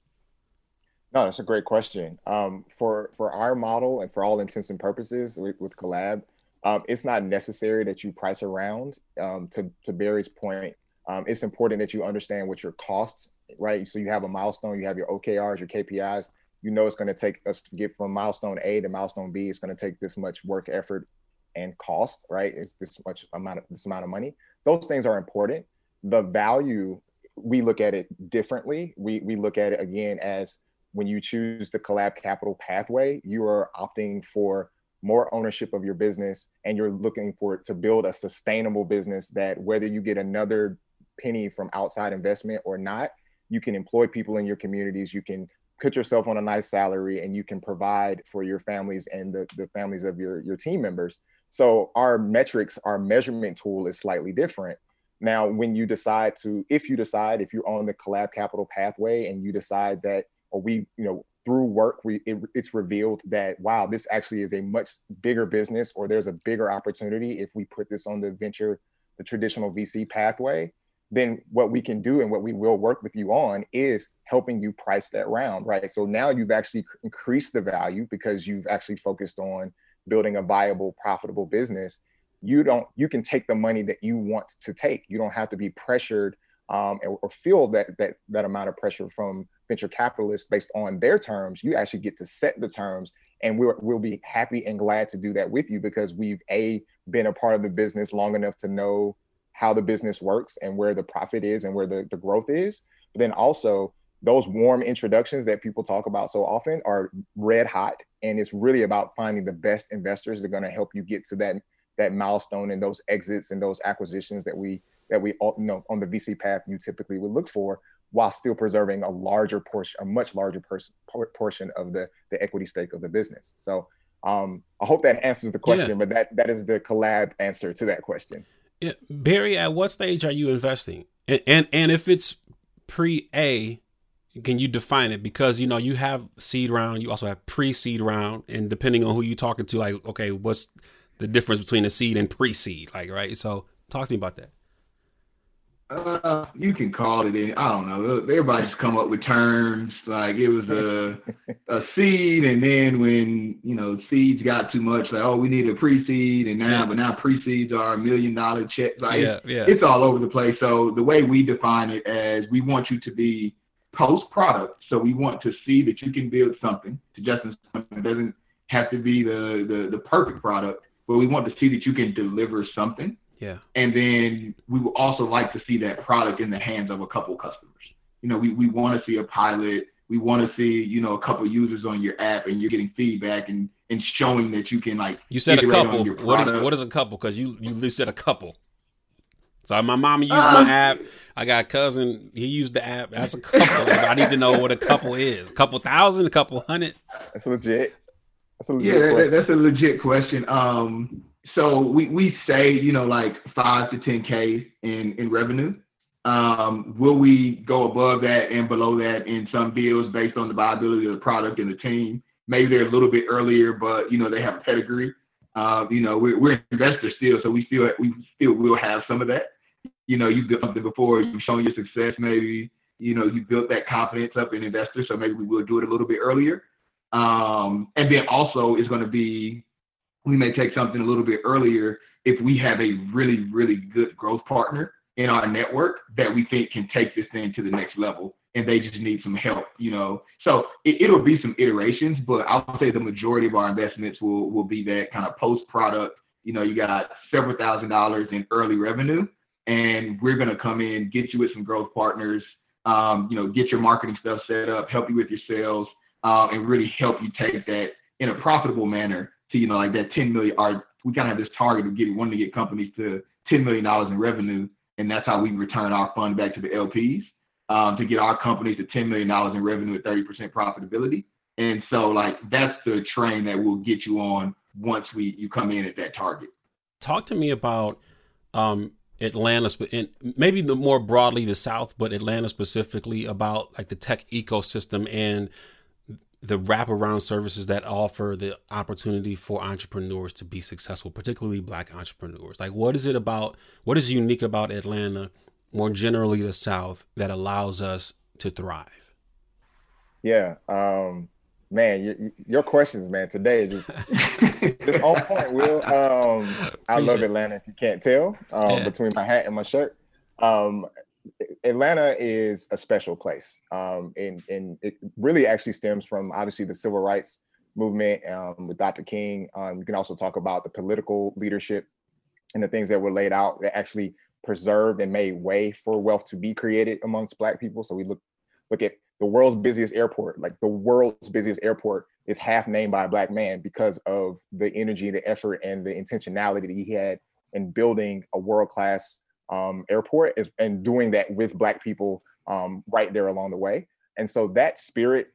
[SPEAKER 8] No, that's a great question. Um, for for our model and for all intents and purposes with, with Collab, um, it's not necessary that you price around. Um, to to Barry's point, um, it's important that you understand what your costs, right? So you have a milestone, you have your OKRs, your KPIs, you know it's going to take us to get from milestone A to milestone B. It's going to take this much work, effort, and cost, right? It's this much amount of this amount of money. Those things are important. The value we look at it differently. We we look at it again as when you choose the collab capital pathway, you are opting for more ownership of your business and you're looking for to build a sustainable business that whether you get another penny from outside investment or not, you can employ people in your communities, you can put yourself on a nice salary and you can provide for your families and the, the families of your, your team members. So our metrics, our measurement tool is slightly different. Now, when you decide to, if you decide, if you're on the collab capital pathway and you decide that, or we, you know, through work, we it, it's revealed that wow, this actually is a much bigger business, or there's a bigger opportunity if we put this on the venture, the traditional VC pathway. Then what we can do and what we will work with you on is helping you price that round, right? So now you've actually increased the value because you've actually focused on building a viable, profitable business. You don't, you can take the money that you want to take. You don't have to be pressured um, or feel that that that amount of pressure from venture capitalists based on their terms. You actually get to set the terms, and we'll we'll be happy and glad to do that with you because we've a been a part of the business long enough to know how the business works and where the profit is and where the, the growth is. But then also those warm introductions that people talk about so often are red hot and it's really about finding the best investors that are going to help you get to that that milestone and those exits and those acquisitions that we that we all you know on the VC path you typically would look for while still preserving a larger portion a much larger person portion of the the equity stake of the business so um, I hope that answers the question, yeah. but that that is the collab answer to that question.
[SPEAKER 5] Barry, at what stage are you investing? And, and and if it's pre A, can you define it? Because you know you have seed round, you also have pre seed round, and depending on who you're talking to, like okay, what's the difference between a seed and pre seed? Like right. So talk to me about that.
[SPEAKER 9] Uh, you can call it. In, I don't know. Everybody just come up with terms. Like it was a a seed, and then when you know seeds got too much, like oh we need a pre-seed, and now but now pre-seeds are a million dollar check. Like yeah, yeah. it's all over the place. So the way we define it as we want you to be post product. So we want to see that you can build something. To Justin's point, it doesn't have to be the the the perfect product, but we want to see that you can deliver something
[SPEAKER 5] yeah.
[SPEAKER 9] And then we would also like to see that product in the hands of a couple customers. You know, we, we want to see a pilot. We want to see, you know, a couple users on your app and you're getting feedback and, and showing that you can like.
[SPEAKER 5] You said a couple. What is, what is a couple? Because you, you said a couple. So my mom used uh, my app. I got a cousin. He used the app. That's a couple. I need to know what a couple is. A couple thousand, a couple hundred.
[SPEAKER 8] That's legit.
[SPEAKER 9] That's a legit yeah, that, that's a legit question. Um, so we, we say, you know, like five to 10K in, in revenue. Um, will we go above that and below that in some deals based on the viability of the product and the team? Maybe they're a little bit earlier, but you know, they have a pedigree. Uh, you know, we're, we're investors still, so we still, we still will have some of that. You know, you've built something before, you've shown your success, maybe, you know, you built that confidence up in investors, so maybe we will do it a little bit earlier. Um, and then also it's going to be we may take something a little bit earlier if we have a really, really good growth partner in our network that we think can take this thing to the next level and they just need some help, you know. So it, will be some iterations, but I'll say the majority of our investments will will be that kind of post product. You know, you got several thousand dollars in early revenue, and we're gonna come in, get you with some growth partners, um, you know, get your marketing stuff set up, help you with your sales, uh, and really help you take that in a profitable manner to you know like that 10 million. We kind of have this target of getting wanting to get companies to 10 million dollars in revenue, and that's how we return our fund back to the LPs um, to get our companies to 10 million dollars in revenue at 30% profitability. And so like that's the train that will get you on once we you come in at that target.
[SPEAKER 5] Talk to me about um, Atlanta, and maybe the more broadly the South, but Atlanta specifically about like the tech ecosystem and the wraparound services that offer the opportunity for entrepreneurs to be successful, particularly black entrepreneurs. Like, what is it about, what is unique about Atlanta, more generally the South, that allows us to thrive?
[SPEAKER 8] Yeah. Um, man, your, your questions, man, today is just, just on point, Will. Um, I love Atlanta, if you can't tell, um, yeah. between my hat and my shirt. Um, Atlanta is a special place, um, and and it really actually stems from obviously the civil rights movement um, with Dr. King. Um, you can also talk about the political leadership and the things that were laid out that actually preserved and made way for wealth to be created amongst Black people. So we look look at the world's busiest airport, like the world's busiest airport is half named by a Black man because of the energy, the effort, and the intentionality that he had in building a world class um, airport is, and doing that with Black people um, right there along the way. And so that spirit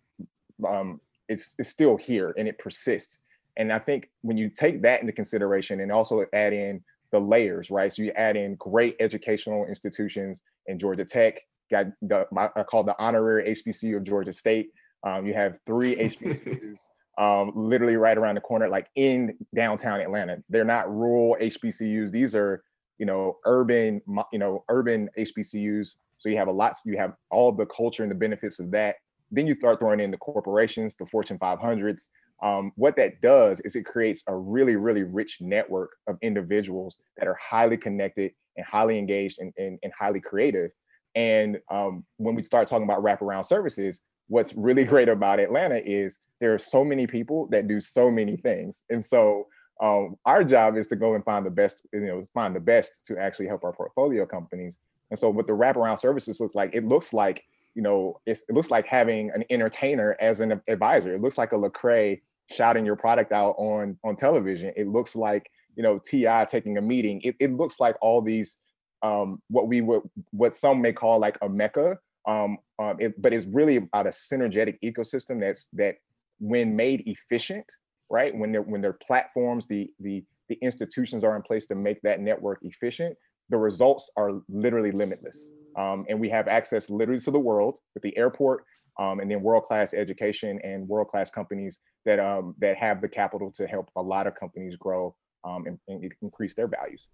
[SPEAKER 8] um, is, is still here and it persists. And I think when you take that into consideration and also add in the layers, right? So you add in great educational institutions in Georgia Tech, got the I call the honorary HBCU of Georgia State, Um, you have three HBCUs um, literally right around the corner, like in downtown Atlanta. They're not rural HBCUs. These are, you know, urban, you know, urban HBCUs. So you have a lot, you have all the culture and the benefits of that. Then you start throwing in the corporations, the Fortune 500s. Um, what that does is it creates a really, really rich network of individuals that are highly connected and highly engaged and, and, and highly creative. And um, when we start talking about wraparound services, what's really great about Atlanta is there are so many people that do so many things. And so um, our job is to go and find the best, you know, find the best to actually help our portfolio companies. And so what the wraparound services looks like, it looks like, you know, it looks like having an entertainer as an advisor. It looks like a Lecrae shouting your product out on on television. It looks like, you know, TI taking a meeting. It, it looks like all these um, what we would what some may call like a mecca um, um, it, but it's really about a synergetic ecosystem that's that when made efficient, right? When they're when their platforms, the the the institutions are in place to make that network efficient, the results are literally limitless. Um, and we have access literally to the world with the airport, um, and then world-class education and world-class companies that um, that have the capital to help a lot of companies grow um, and, and increase their values.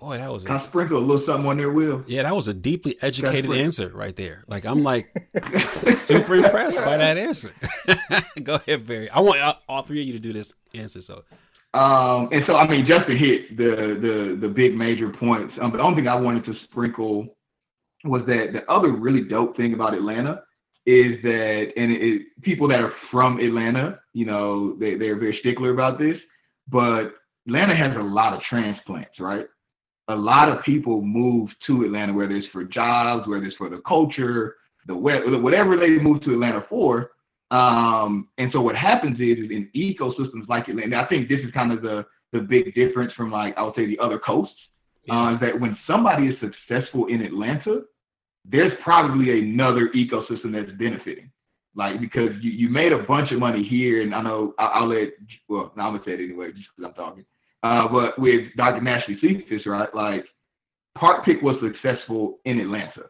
[SPEAKER 5] Boy, that was.
[SPEAKER 9] A, I sprinkle a little something on there, Will.
[SPEAKER 5] Yeah, that was a deeply educated answer right there. Like I'm like super impressed by that answer. Go ahead, Barry. I want all three of you to do this answer. So.
[SPEAKER 9] Um, and so I mean, just to hit the the the big major points. Um, but the only thing I wanted to sprinkle was that the other really dope thing about Atlanta is that, and it, it, people that are from Atlanta, you know, they they're very stickler about this, but Atlanta has a lot of transplants, right? A lot of people move to Atlanta, whether it's for jobs, whether it's for the culture, the whatever they move to Atlanta for. Um, and so what happens is, is in ecosystems like Atlanta, I think this is kind of the the big difference from like I would say the other coasts. Uh, is that when somebody is successful in Atlanta, there's probably another ecosystem that's benefiting. Like because you, you made a bunch of money here, and I know I'll, I'll let well, no, I'm gonna say it anyway, just because I'm talking. Uh, but with Dr. Nashlie Sephus, right, like Partpic was successful in Atlanta.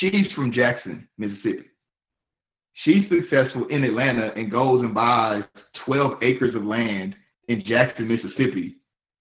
[SPEAKER 9] She's from Jackson, Mississippi. She's successful in Atlanta and goes and buys 12 acres of land in Jackson, Mississippi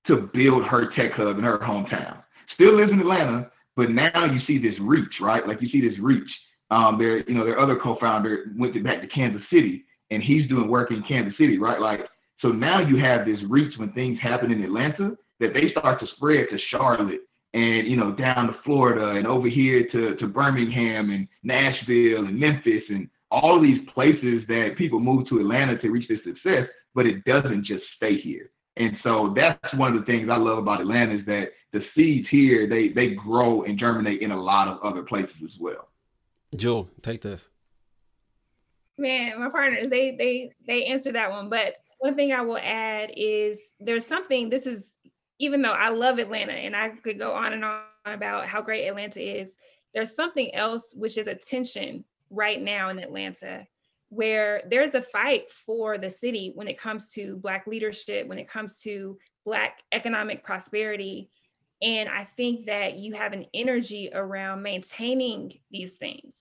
[SPEAKER 9] to build her tech hub in her hometown. Still lives in Atlanta, but now you see this reach, right? Like you see this reach. Um, their, you know, their other co-founder went to, back to Kansas City, and he's doing work in Kansas City, right? Like so now you have this reach when things happen in Atlanta that they start to spread to Charlotte and you know down to Florida and over here to to Birmingham and Nashville and Memphis and all of these places that people move to Atlanta to reach their success, but it doesn't just stay here. And so that's one of the things I love about Atlanta is that the seeds here they they grow and germinate in a lot of other places as well.
[SPEAKER 5] Jewel, take this.
[SPEAKER 6] Man, my partners they they they answered that one, but one thing I will add is there's something, this is, even though I love Atlanta and I could go on and on about how great Atlanta is, there's something else which is a tension right now in Atlanta where there's a fight for the city when it comes to Black leadership, when it comes to Black economic prosperity. And I think that you have an energy around maintaining these things.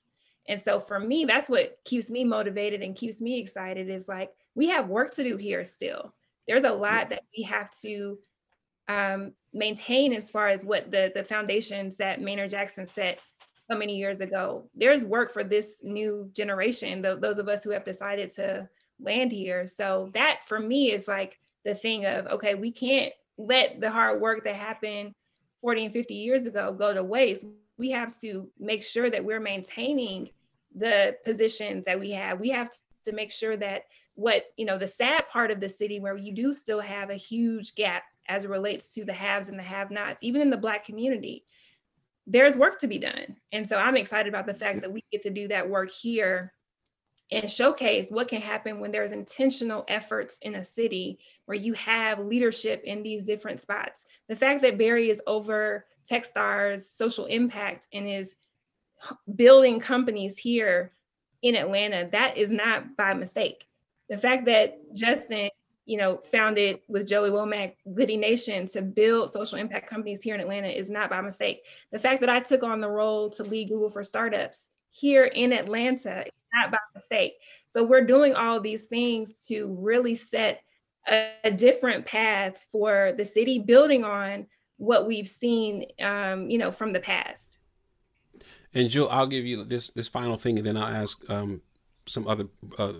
[SPEAKER 6] And so for me, that's what keeps me motivated and keeps me excited is like, we have work to do here still. There's a lot that we have to um, maintain as far as what the, the foundations that Maynard Jackson set so many years ago. There's work for this new generation, the, those of us who have decided to land here. So that for me is like the thing of, okay, we can't let the hard work that happened 40 and 50 years ago go to waste. We have to make sure that we're maintaining the positions that we have. We have to make sure that what you know the sad part of the city where you do still have a huge gap as it relates to the haves and the have nots even in the black community there's work to be done. And so i'm excited about the fact that we get to do that work here and showcase what can happen when there's intentional efforts in a city where you have leadership in these different spots. The fact that barry is over techstars social impact and is building companies here in atlanta that is not by mistake the fact that Justin, you know, founded with Joey Womack Goodie Nation to build social impact companies here in Atlanta is not by mistake. The fact that I took on the role to lead Google for startups here in Atlanta is not by mistake. So we're doing all these things to really set a, a different path for the city, building on what we've seen, um, you know, from the past.
[SPEAKER 5] And Jill, I'll give you this this final thing, and then I'll ask um, some other uh,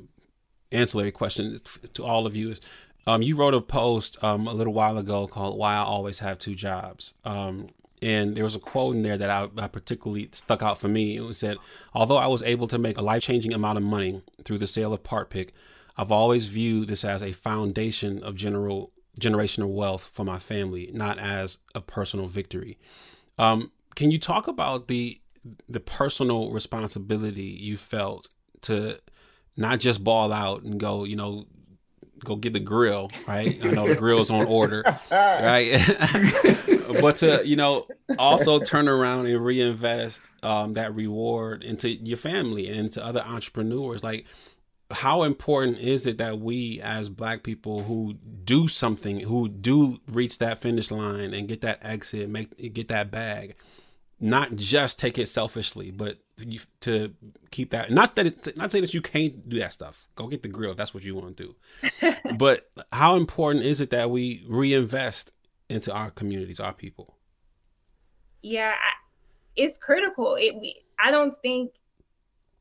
[SPEAKER 5] ancillary question to all of you. Is um, you wrote a post um, a little while ago called "Why I Always Have Two Jobs," um, and there was a quote in there that I, I, particularly stuck out for me. It was said, "Although I was able to make a life changing amount of money through the sale of Partpic, I've always viewed this as a foundation of general generational wealth for my family, not as a personal victory." Um, can you talk about the the personal responsibility you felt to not just ball out and go, you know, go get the grill, right? I know the grill's on order, right? but to you know also turn around and reinvest um, that reward into your family and into other entrepreneurs, like. How important is it that we, as Black people who do something, who do reach that finish line and get that exit, make get that bag, not just take it selfishly, but you, to keep that. Not that it's not saying that you can't do that stuff. Go get the grill if that's what you want to do. but how important is it that we reinvest into our communities, our people?
[SPEAKER 6] Yeah, it's critical. It. We, I don't think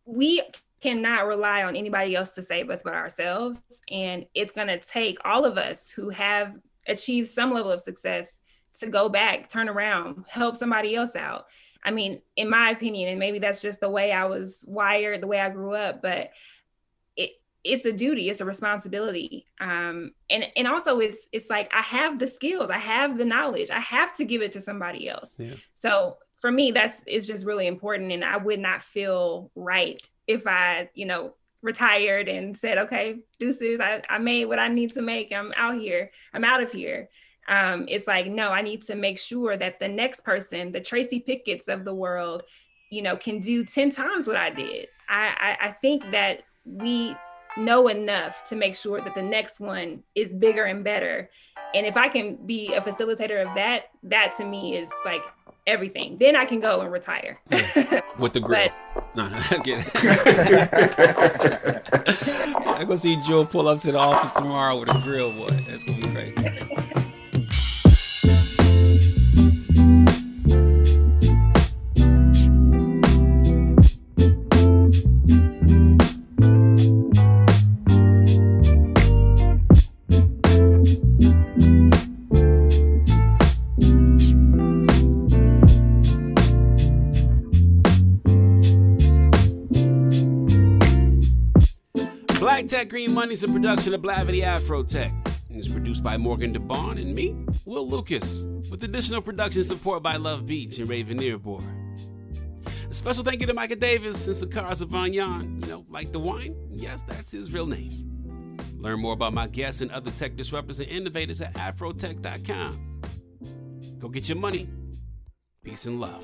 [SPEAKER 6] we cannot rely on anybody else to save us but ourselves, and it's gonna take all of us who have achieved some level of success to go back, turn around, help somebody else out. I mean, in my opinion, and maybe that's just the way I was wired, the way I grew up, but it it's a duty, it's a responsibility. Um, and and also it's it's like I have the skills, I have the knowledge, I have to give it to somebody else. Yeah. So for me, that's is just really important. And I would not feel right if I, you know, retired and said, okay, deuces, I, I made what I need to make. I'm out here. I'm out of here um, it's like no i need to make sure that the next person the tracy pickett's of the world you know can do 10 times what i did I, I, I think that we know enough to make sure that the next one is bigger and better and if i can be a facilitator of that that to me is like everything then i can go and retire
[SPEAKER 5] yeah. with the grill but, no, no, I get it. I'm gonna see Joe pull up to the office tomorrow with a grill, boy. That's gonna be great. Green Money is a production of Blavity Afrotech and is produced by Morgan DeBon and me, Will Lucas, with additional production support by Love Beats and Raven Earbor. A special thank you to Micah Davis and Sakara Sauvignon. You know, like the wine? Yes, that's his real name. Learn more about my guests and other tech disruptors and innovators at afrotech.com. Go get your money. Peace and love.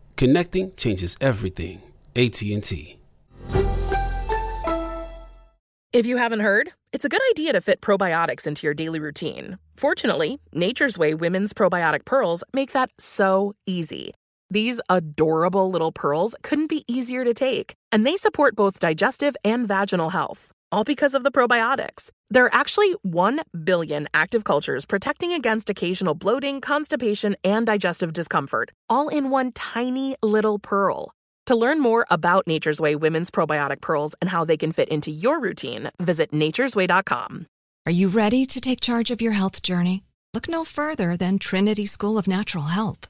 [SPEAKER 3] Connecting changes everything. AT&T.
[SPEAKER 15] If you haven't heard, it's a good idea to fit probiotics into your daily routine. Fortunately, Nature's Way women's probiotic pearls make that so easy. These adorable little pearls couldn't be easier to take, and they support both digestive and vaginal health, all because of the probiotics. There are actually 1 billion active cultures protecting against occasional bloating, constipation, and digestive discomfort, all in one tiny little pearl. To learn more about Nature's Way women's probiotic pearls and how they can fit into your routine, visit nature'sway.com.
[SPEAKER 16] Are you ready to take charge of your health journey? Look no further than Trinity School of Natural Health.